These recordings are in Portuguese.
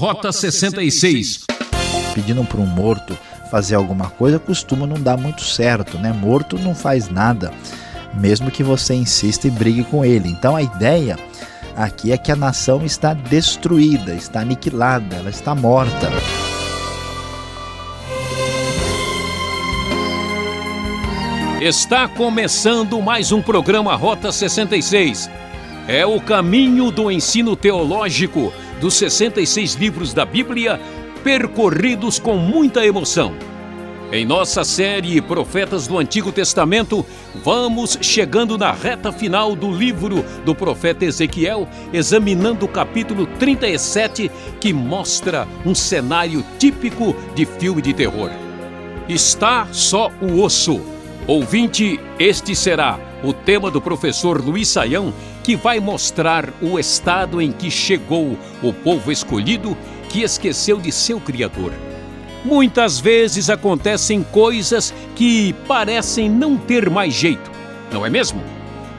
Rota 66. Pedindo para um morto fazer alguma coisa costuma não dar muito certo, né? Morto não faz nada, mesmo que você insista e brigue com ele. Então a ideia aqui é que a nação está destruída, está aniquilada, ela está morta. Está começando mais um programa Rota 66. É o caminho do ensino teológico dos 66 livros da Bíblia percorridos com muita emoção. Em nossa série Profetas do Antigo Testamento, vamos chegando na reta final do livro do profeta Ezequiel, examinando o capítulo 37, que mostra um cenário típico de filme de terror. Está só o osso. Ouvinte, este será o tema do professor Luiz Saião, que vai mostrar o estado em que chegou o povo escolhido que esqueceu de seu Criador. Muitas vezes acontecem coisas que parecem não ter mais jeito, não é mesmo?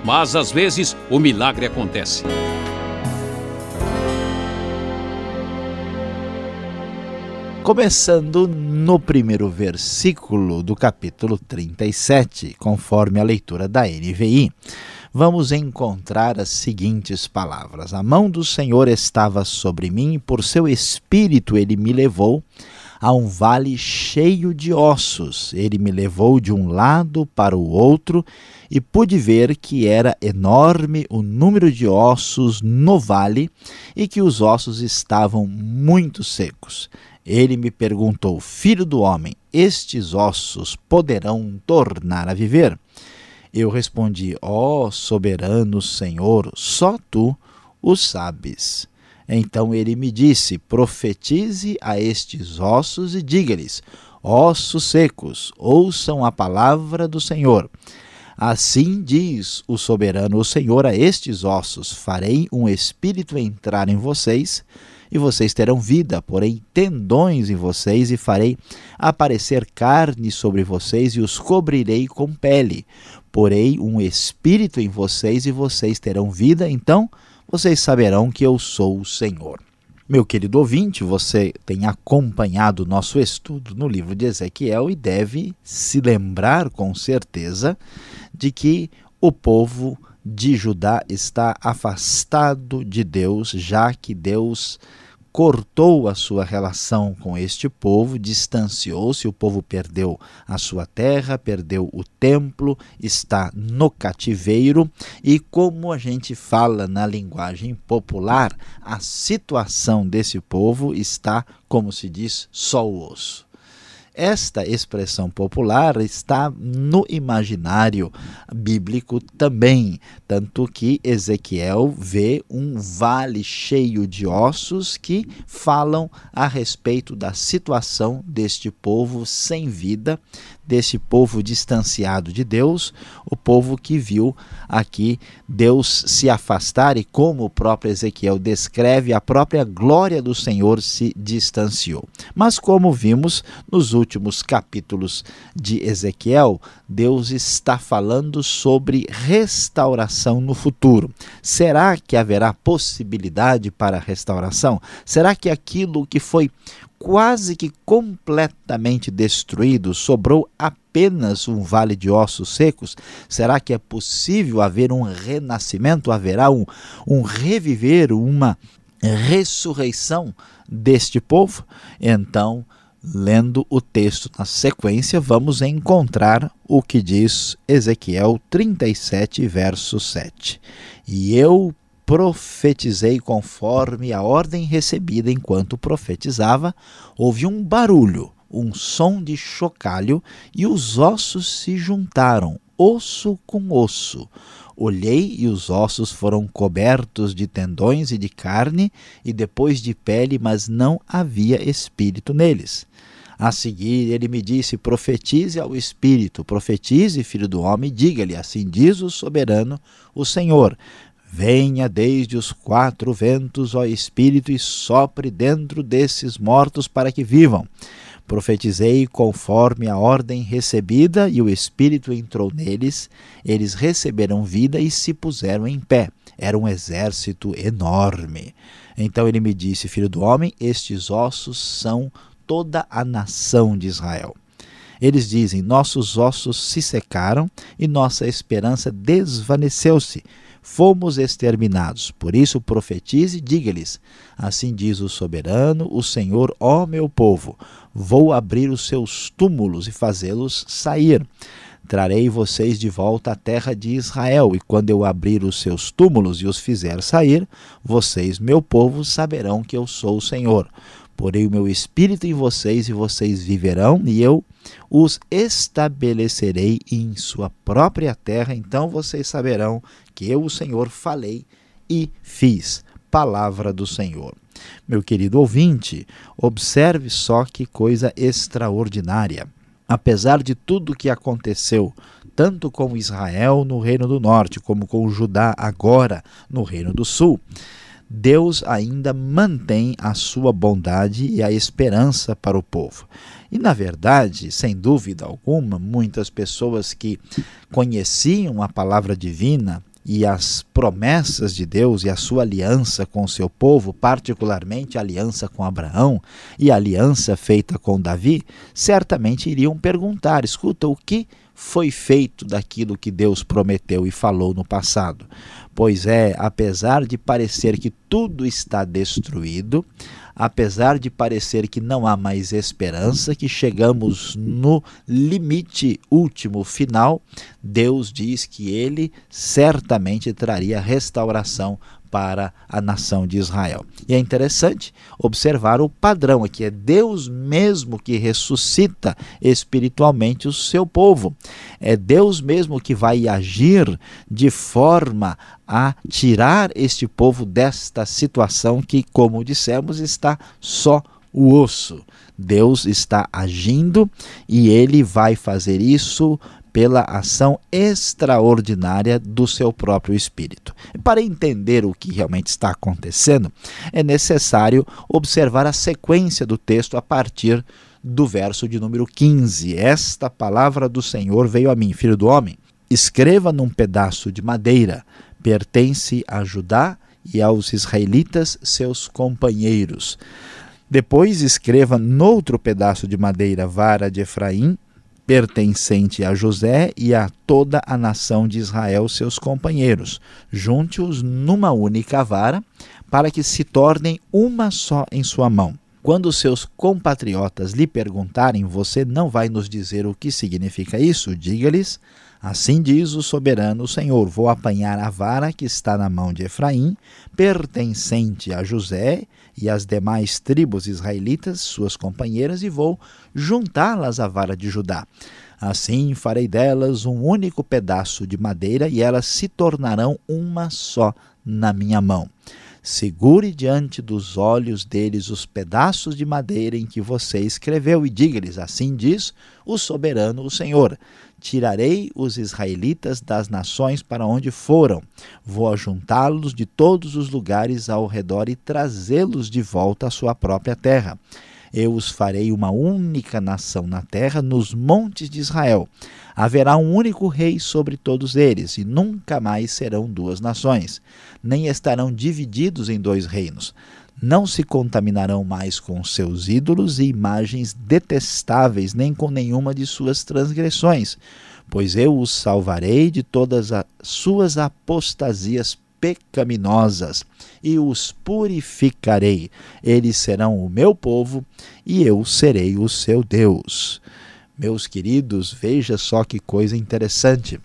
Mas às vezes o milagre acontece. Começando no primeiro versículo do capítulo 37, conforme a leitura da NVI vamos encontrar as seguintes palavras: A mão do Senhor estava sobre mim, por seu espírito ele me levou a um vale cheio de ossos. Ele me levou de um lado para o outro e pude ver que era enorme o número de ossos no vale e que os ossos estavam muito secos. Ele me perguntou: Filho do homem, estes ossos poderão tornar a viver? Eu respondi: Ó oh, soberano Senhor, só tu o sabes. Então ele me disse: Profetize a estes ossos e diga-lhes: Ossos secos, ouçam a palavra do Senhor. Assim diz o soberano o Senhor a estes ossos: Farei um espírito entrar em vocês e vocês terão vida, porém tendões em vocês, e farei aparecer carne sobre vocês, e os cobrirei com pele. Porei um espírito em vocês, e vocês terão vida, então vocês saberão que eu sou o Senhor. Meu querido ouvinte, você tem acompanhado o nosso estudo no livro de Ezequiel e deve se lembrar com certeza de que o povo de Judá está afastado de Deus, já que Deus cortou a sua relação com este povo, distanciou-se, o povo perdeu a sua terra, perdeu o templo, está no cativeiro e, como a gente fala na linguagem popular, a situação desse povo está, como se diz, só o osso. Esta expressão popular está no imaginário bíblico também, tanto que Ezequiel vê um vale cheio de ossos que falam a respeito da situação deste povo sem vida, desse povo distanciado de Deus, o povo que viu aqui Deus se afastar e, como o próprio Ezequiel descreve, a própria glória do Senhor se distanciou. Mas, como vimos nos últimos capítulos de Ezequiel, Deus está falando sobre restauração no futuro. Será que haverá possibilidade para restauração? Será que aquilo que foi quase que completamente destruído, sobrou apenas um vale de ossos secos? Será que é possível haver um renascimento? Haverá um, um reviver, uma ressurreição deste povo? Então, lendo o texto na sequência, vamos encontrar o que diz Ezequiel 37, verso 7. E eu profetizei conforme a ordem recebida enquanto profetizava, houve um barulho, um som de chocalho, e os ossos se juntaram, osso com osso. Olhei e os ossos foram cobertos de tendões e de carne, e depois de pele, mas não havia espírito neles. A seguir, ele me disse: Profetize ao Espírito, profetize, filho do homem, diga-lhe: Assim diz o soberano, o Senhor. Venha desde os quatro ventos, ó Espírito, e sopre dentro desses mortos para que vivam. Profetizei conforme a ordem recebida, e o Espírito entrou neles. Eles receberam vida e se puseram em pé. Era um exército enorme. Então ele me disse: Filho do homem, estes ossos são toda a nação de Israel. Eles dizem: Nossos ossos se secaram e nossa esperança desvaneceu-se. Fomos exterminados. Por isso profetize e diga-lhes: Assim diz o soberano, o Senhor, ó meu povo: Vou abrir os seus túmulos e fazê-los sair. Trarei vocês de volta à terra de Israel, e quando eu abrir os seus túmulos e os fizer sair, vocês, meu povo, saberão que eu sou o Senhor. Porei o meu espírito em vocês e vocês viverão, e eu os estabelecerei em sua própria terra. Então vocês saberão que eu, o Senhor, falei e fiz. Palavra do Senhor. Meu querido ouvinte, observe só que coisa extraordinária. Apesar de tudo o que aconteceu, tanto com Israel no Reino do Norte, como com Judá agora no Reino do Sul, Deus ainda mantém a sua bondade e a esperança para o povo. E, na verdade, sem dúvida alguma, muitas pessoas que conheciam a palavra divina e as promessas de Deus e a sua aliança com o seu povo, particularmente a aliança com Abraão e a aliança feita com Davi, certamente iriam perguntar: escuta, o que foi feito daquilo que Deus prometeu e falou no passado? Pois é, apesar de parecer que tudo está destruído, apesar de parecer que não há mais esperança, que chegamos no limite último final, Deus diz que ele certamente traria restauração para a nação de Israel. E é interessante observar o padrão aqui: é Deus mesmo que ressuscita espiritualmente o seu povo. É Deus mesmo que vai agir de forma a tirar este povo desta situação que, como dissemos, está só o osso. Deus está agindo e ele vai fazer isso pela ação extraordinária do seu próprio espírito. Para entender o que realmente está acontecendo, é necessário observar a sequência do texto a partir do verso de número 15. Esta palavra do Senhor veio a mim, filho do homem. Escreva num pedaço de madeira, pertence a Judá e aos israelitas, seus companheiros. Depois escreva noutro pedaço de madeira, vara de Efraim, pertencente a José e a toda a nação de Israel, seus companheiros. Junte-os numa única vara, para que se tornem uma só em sua mão. Quando seus compatriotas lhe perguntarem, você não vai nos dizer o que significa isso? Diga-lhes: Assim diz o soberano Senhor: Vou apanhar a vara que está na mão de Efraim, pertencente a José e às demais tribos israelitas, suas companheiras, e vou juntá-las à vara de Judá. Assim farei delas um único pedaço de madeira e elas se tornarão uma só na minha mão. Segure diante dos olhos deles os pedaços de madeira em que você escreveu e diga-lhes: Assim diz o soberano, o Senhor tirarei os israelitas das nações para onde foram. Vou ajuntá-los de todos os lugares ao redor e trazê-los de volta à sua própria terra. Eu os farei uma única nação na terra, nos montes de Israel. Haverá um único rei sobre todos eles, e nunca mais serão duas nações, nem estarão divididos em dois reinos não se contaminarão mais com seus ídolos e imagens detestáveis, nem com nenhuma de suas transgressões, pois eu os salvarei de todas as suas apostasias pecaminosas e os purificarei. Eles serão o meu povo e eu serei o seu Deus. Meus queridos, veja só que coisa interessante.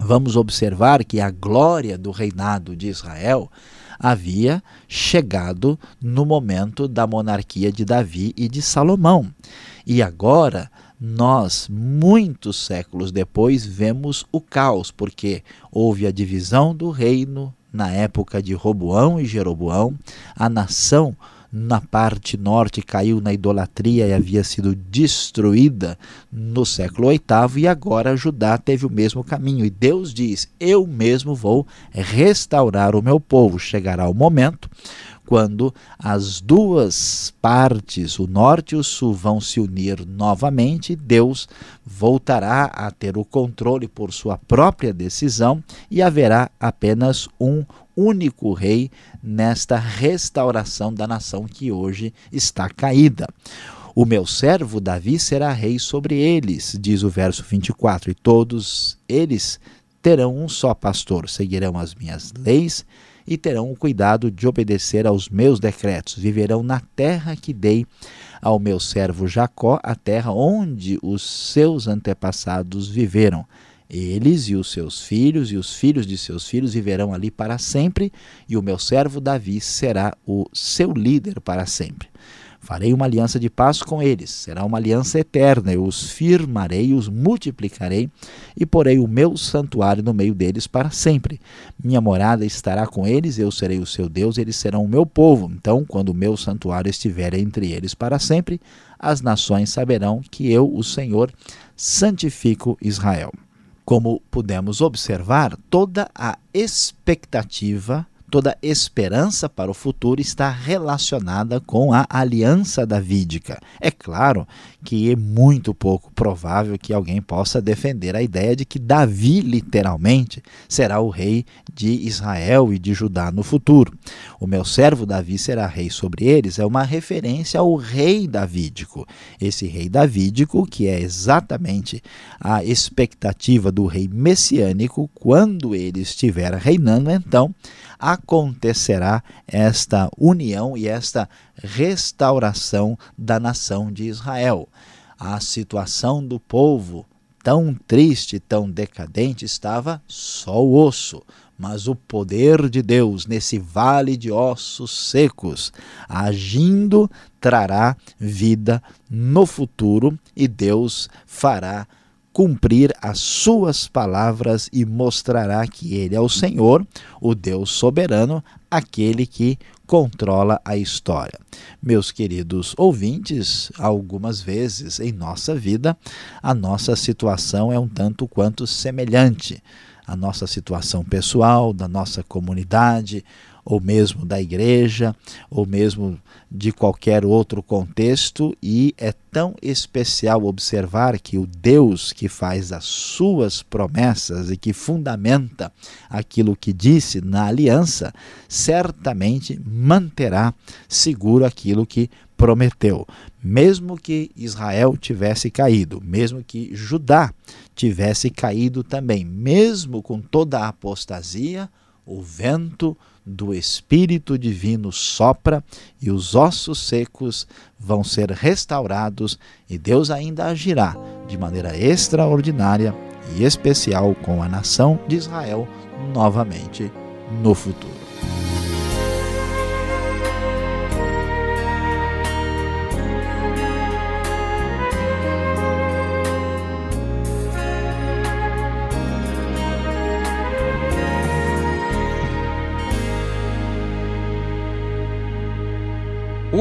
Vamos observar que a glória do reinado de Israel havia chegado no momento da monarquia de Davi e de Salomão. E agora nós, muitos séculos depois, vemos o caos, porque houve a divisão do reino na época de Roboão e Jeroboão, a nação na parte norte caiu na idolatria e havia sido destruída no século VIII, e agora Judá teve o mesmo caminho. E Deus diz: Eu mesmo vou restaurar o meu povo. Chegará o momento quando as duas partes, o norte e o sul, vão se unir novamente, Deus voltará a ter o controle por sua própria decisão e haverá apenas um único rei nesta restauração da nação que hoje está caída. O meu servo Davi será rei sobre eles, diz o verso 24, e todos eles terão um só pastor, seguirão as minhas leis e terão o cuidado de obedecer aos meus decretos. Viverão na terra que dei ao meu servo Jacó, a terra onde os seus antepassados viveram. Eles e os seus filhos e os filhos de seus filhos viverão ali para sempre, e o meu servo Davi será o seu líder para sempre. Farei uma aliança de paz com eles, será uma aliança eterna. Eu os firmarei, os multiplicarei e porei o meu santuário no meio deles para sempre. Minha morada estará com eles, eu serei o seu Deus, eles serão o meu povo. Então, quando o meu santuário estiver entre eles para sempre, as nações saberão que eu, o Senhor, santifico Israel. Como pudemos observar, toda a expectativa toda esperança para o futuro está relacionada com a aliança davídica. É claro que é muito pouco provável que alguém possa defender a ideia de que Davi, literalmente, será o rei de Israel e de Judá no futuro. O meu servo Davi será rei sobre eles é uma referência ao rei davídico. Esse rei davídico, que é exatamente a expectativa do rei messiânico, quando ele estiver reinando, então acontecerá esta união e esta restauração da nação de Israel. A situação do povo, tão triste, tão decadente, estava só o osso, mas o poder de Deus nesse vale de ossos secos, agindo, trará vida no futuro e Deus fará cumprir as suas palavras e mostrará que ele é o Senhor, o Deus soberano, aquele que controla a história. Meus queridos ouvintes, algumas vezes em nossa vida, a nossa situação é um tanto quanto semelhante. A nossa situação pessoal, da nossa comunidade, ou mesmo da igreja, ou mesmo de qualquer outro contexto, e é tão especial observar que o Deus que faz as suas promessas e que fundamenta aquilo que disse na aliança, certamente manterá seguro aquilo que prometeu. Mesmo que Israel tivesse caído, mesmo que Judá tivesse caído também, mesmo com toda a apostasia, o vento do Espírito Divino sopra e os ossos secos vão ser restaurados e Deus ainda agirá de maneira extraordinária e especial com a nação de Israel novamente no futuro.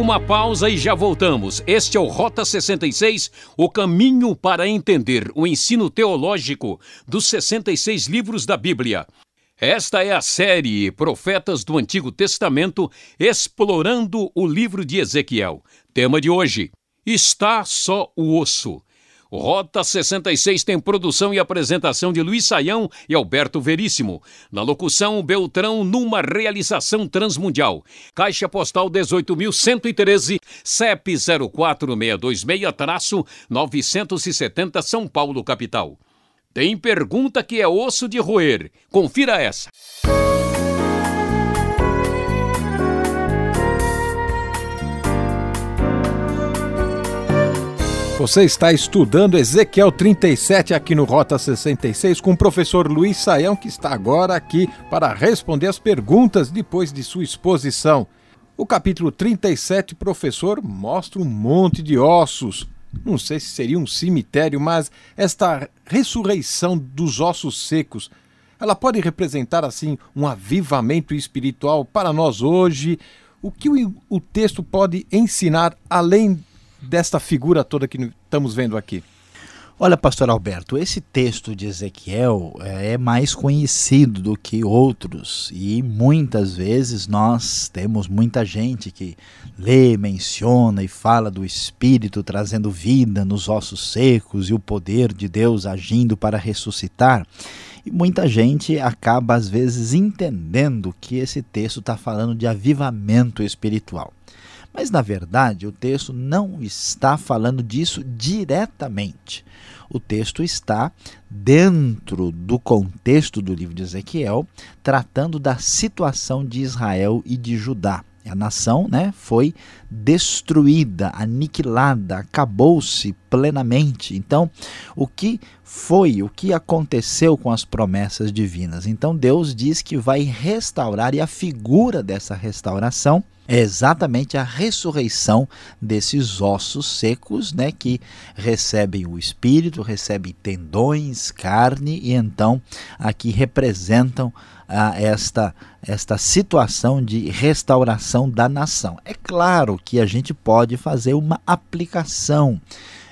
Uma pausa e já voltamos. Este é o Rota 66, o caminho para entender o ensino teológico dos 66 livros da Bíblia. Esta é a série Profetas do Antigo Testamento explorando o livro de Ezequiel. Tema de hoje: Está só o osso. Rota 66 tem produção e apresentação de Luiz Saião e Alberto Veríssimo. Na locução, Beltrão numa realização transmundial. Caixa Postal 18.113, CEP 04626-970 São Paulo, capital. Tem pergunta que é osso de roer. Confira essa. Você está estudando Ezequiel 37 aqui no Rota 66 com o professor Luiz Saião, que está agora aqui para responder as perguntas depois de sua exposição. O capítulo 37, professor, mostra um monte de ossos. Não sei se seria um cemitério, mas esta ressurreição dos ossos secos, ela pode representar assim um avivamento espiritual para nós hoje? O que o, o texto pode ensinar além desta figura toda que estamos vendo aqui? Olha, pastor Alberto, esse texto de Ezequiel é mais conhecido do que outros e muitas vezes nós temos muita gente que lê, menciona e fala do Espírito trazendo vida nos ossos secos e o poder de Deus agindo para ressuscitar. E muita gente acaba às vezes entendendo que esse texto está falando de avivamento espiritual. Mas, na verdade, o texto não está falando disso diretamente. O texto está dentro do contexto do livro de Ezequiel, tratando da situação de Israel e de Judá. A nação né, foi destruída, aniquilada, acabou-se plenamente. Então, o que foi, o que aconteceu com as promessas divinas? Então, Deus diz que vai restaurar, e a figura dessa restauração é exatamente a ressurreição desses ossos secos, né, que recebem o espírito, recebem tendões, carne e então aqui representam ah, esta esta situação de restauração da nação. É claro que a gente pode fazer uma aplicação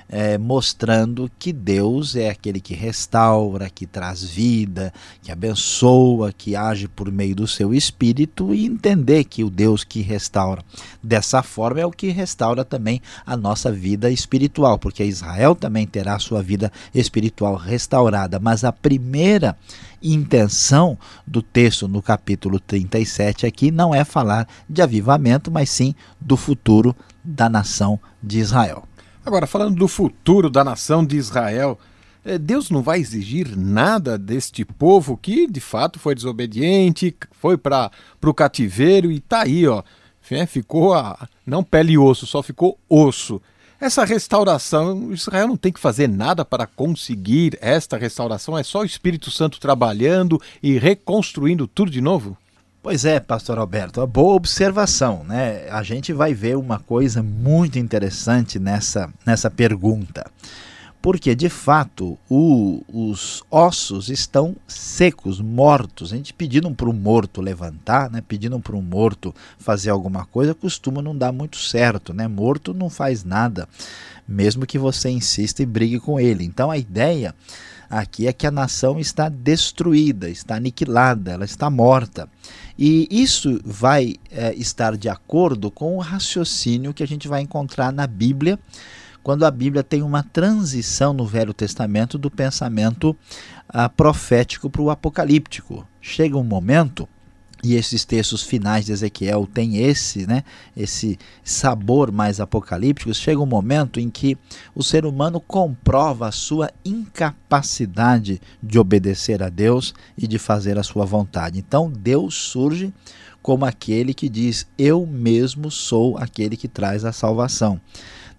é, mostrando que Deus é aquele que restaura, que traz vida, que abençoa, que age por meio do seu espírito e entender que o Deus que restaura dessa forma é o que restaura também a nossa vida espiritual, porque Israel também terá sua vida espiritual restaurada, mas a primeira intenção do texto no capítulo 37 aqui não é falar de avivamento, mas sim do futuro da nação de Israel. Agora, falando do futuro da nação de Israel, eh, Deus não vai exigir nada deste povo que de fato foi desobediente, foi para o cativeiro e está aí, ó. É, ficou a, não pele e osso, só ficou osso. Essa restauração, Israel não tem que fazer nada para conseguir esta restauração, é só o Espírito Santo trabalhando e reconstruindo tudo de novo? Pois é, pastor Alberto, uma boa observação, né? A gente vai ver uma coisa muito interessante nessa, nessa pergunta. Porque, de fato, o, os ossos estão secos, mortos. A gente pedindo para um morto levantar, né? pedindo para um morto fazer alguma coisa, costuma não dar muito certo. Né? Morto não faz nada, mesmo que você insista e brigue com ele. Então, a ideia aqui é que a nação está destruída, está aniquilada, ela está morta. E isso vai é, estar de acordo com o raciocínio que a gente vai encontrar na Bíblia, quando a Bíblia tem uma transição no Velho Testamento do pensamento ah, profético para o apocalíptico. Chega um momento e esses textos finais de Ezequiel têm esse, né, esse sabor mais apocalíptico. Chega um momento em que o ser humano comprova a sua incapacidade de obedecer a Deus e de fazer a sua vontade. Então Deus surge como aquele que diz: Eu mesmo sou aquele que traz a salvação.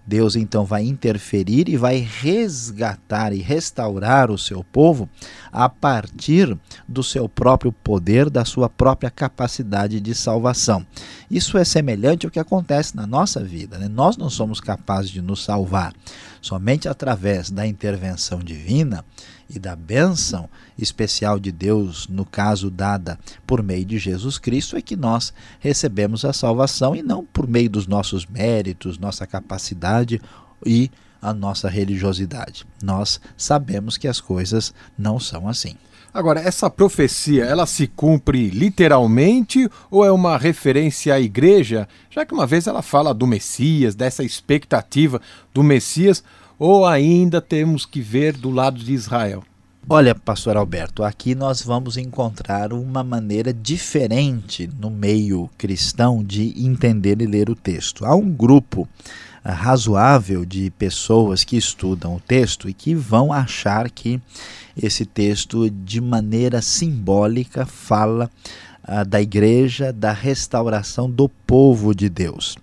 Deus então vai interferir e vai resgatar e restaurar o seu povo a partir do seu próprio poder, da sua própria capacidade de salvação. Isso é semelhante ao que acontece na nossa vida. Né? Nós não somos capazes de nos salvar. Somente através da intervenção divina e da bênção especial de Deus, no caso dada por meio de Jesus Cristo, é que nós recebemos a salvação e não por meio dos nossos méritos, nossa capacidade e a nossa religiosidade. Nós sabemos que as coisas não são assim. Agora, essa profecia, ela se cumpre literalmente ou é uma referência à igreja, já que uma vez ela fala do Messias, dessa expectativa do Messias, ou ainda temos que ver do lado de Israel? Olha, pastor Alberto, aqui nós vamos encontrar uma maneira diferente no meio cristão de entender e ler o texto. Há um grupo razoável de pessoas que estudam o texto e que vão achar que esse texto, de maneira simbólica, fala uh, da igreja, da restauração do povo de Deus.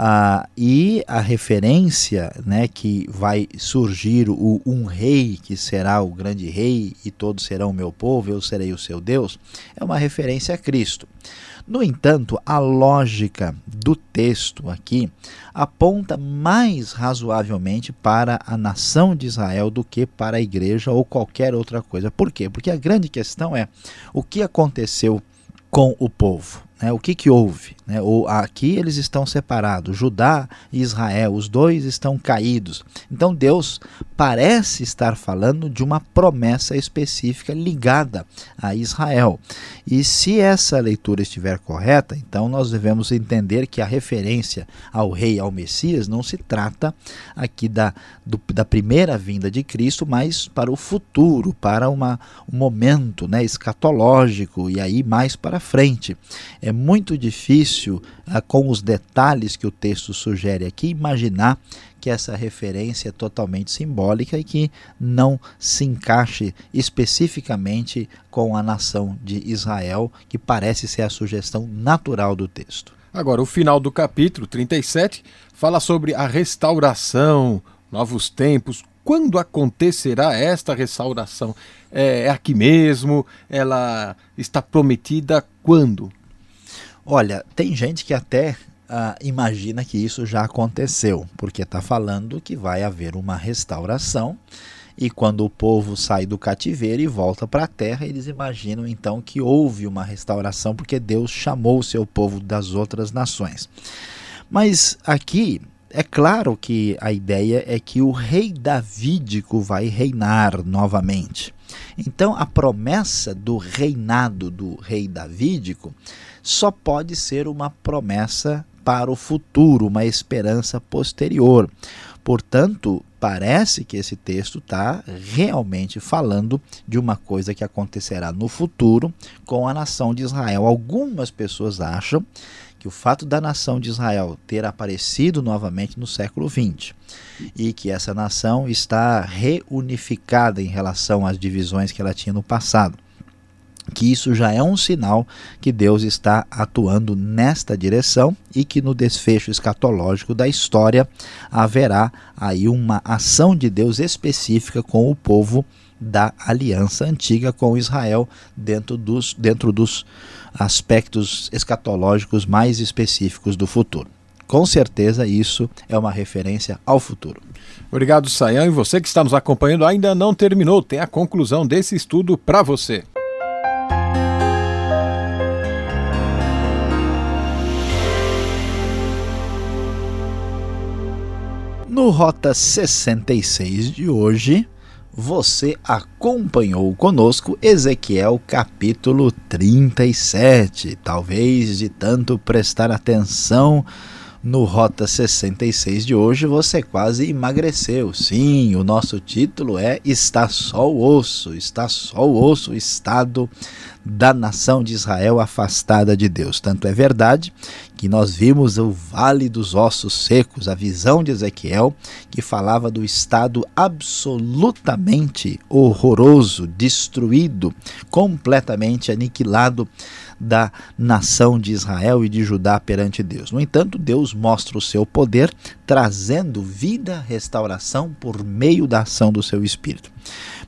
Ah, e a referência né, que vai surgir o um rei que será o grande rei e todos serão o meu povo, eu serei o seu Deus, é uma referência a Cristo. No entanto, a lógica do texto aqui aponta mais razoavelmente para a nação de Israel do que para a igreja ou qualquer outra coisa. Por quê? Porque a grande questão é o que aconteceu com o povo. Né? O que, que houve? Né? Ou aqui eles estão separados, Judá e Israel, os dois estão caídos. Então Deus parece estar falando de uma promessa específica ligada a Israel. E se essa leitura estiver correta, então nós devemos entender que a referência ao rei, ao Messias, não se trata aqui da, do, da primeira vinda de Cristo, mas para o futuro, para uma, um momento né, escatológico e aí mais para frente. É muito difícil, ah, com os detalhes que o texto sugere aqui, imaginar que essa referência é totalmente simbólica e que não se encaixe especificamente com a nação de Israel, que parece ser a sugestão natural do texto. Agora, o final do capítulo 37 fala sobre a restauração, novos tempos. Quando acontecerá esta restauração? É, é aqui mesmo? Ela está prometida quando? Olha, tem gente que até ah, imagina que isso já aconteceu, porque está falando que vai haver uma restauração e quando o povo sai do cativeiro e volta para a terra, eles imaginam então que houve uma restauração porque Deus chamou o seu povo das outras nações. Mas aqui é claro que a ideia é que o rei davídico vai reinar novamente. Então a promessa do reinado do rei davídico só pode ser uma promessa para o futuro, uma esperança posterior. Portanto, parece que esse texto está realmente falando de uma coisa que acontecerá no futuro com a nação de Israel. Algumas pessoas acham que o fato da nação de Israel ter aparecido novamente no século XX e que essa nação está reunificada em relação às divisões que ela tinha no passado que isso já é um sinal que Deus está atuando nesta direção e que no desfecho escatológico da história haverá aí uma ação de Deus específica com o povo da aliança antiga com Israel dentro dos, dentro dos aspectos escatológicos mais específicos do futuro. Com certeza isso é uma referência ao futuro. Obrigado, Sayão. E você que está nos acompanhando ainda não terminou, tem a conclusão desse estudo para você. No Rota 66 de hoje, você acompanhou conosco Ezequiel capítulo 37. Talvez de tanto prestar atenção no Rota 66 de hoje você quase emagreceu. Sim, o nosso título é Está só o osso, está só o osso, o estado da nação de Israel afastada de Deus. Tanto é verdade que nós vimos o Vale dos Ossos Secos, a visão de Ezequiel, que falava do estado absolutamente horroroso, destruído, completamente aniquilado da nação de Israel e de Judá perante Deus. No entanto, Deus mostra o seu poder, trazendo vida, restauração por meio da ação do seu Espírito.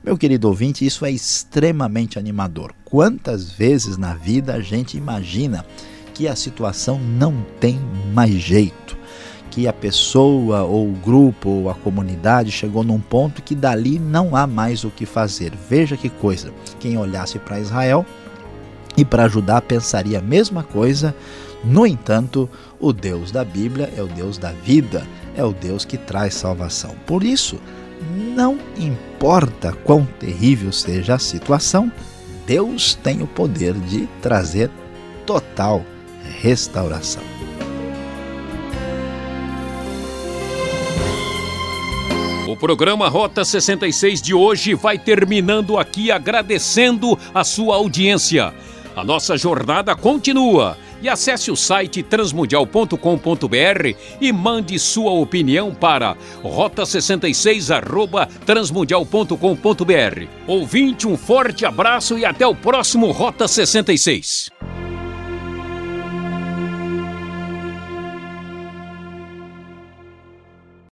Meu querido ouvinte, isso é extremamente animador. Quantas vezes na vida a gente imagina que a situação não tem mais jeito? que a pessoa ou o grupo ou a comunidade chegou num ponto que dali não há mais o que fazer. Veja que coisa. Quem olhasse para Israel e para Judá pensaria a mesma coisa. No entanto, o Deus da Bíblia é o Deus da vida, é o Deus que traz salvação. Por isso, não importa quão terrível seja a situação, Deus tem o poder de trazer total restauração. O programa Rota 66 de hoje vai terminando aqui agradecendo a sua audiência. A nossa jornada continua e acesse o site transmundial.com.br e mande sua opinião para rota66@transmundial.com.br. Ouvinte, um forte abraço e até o próximo Rota 66.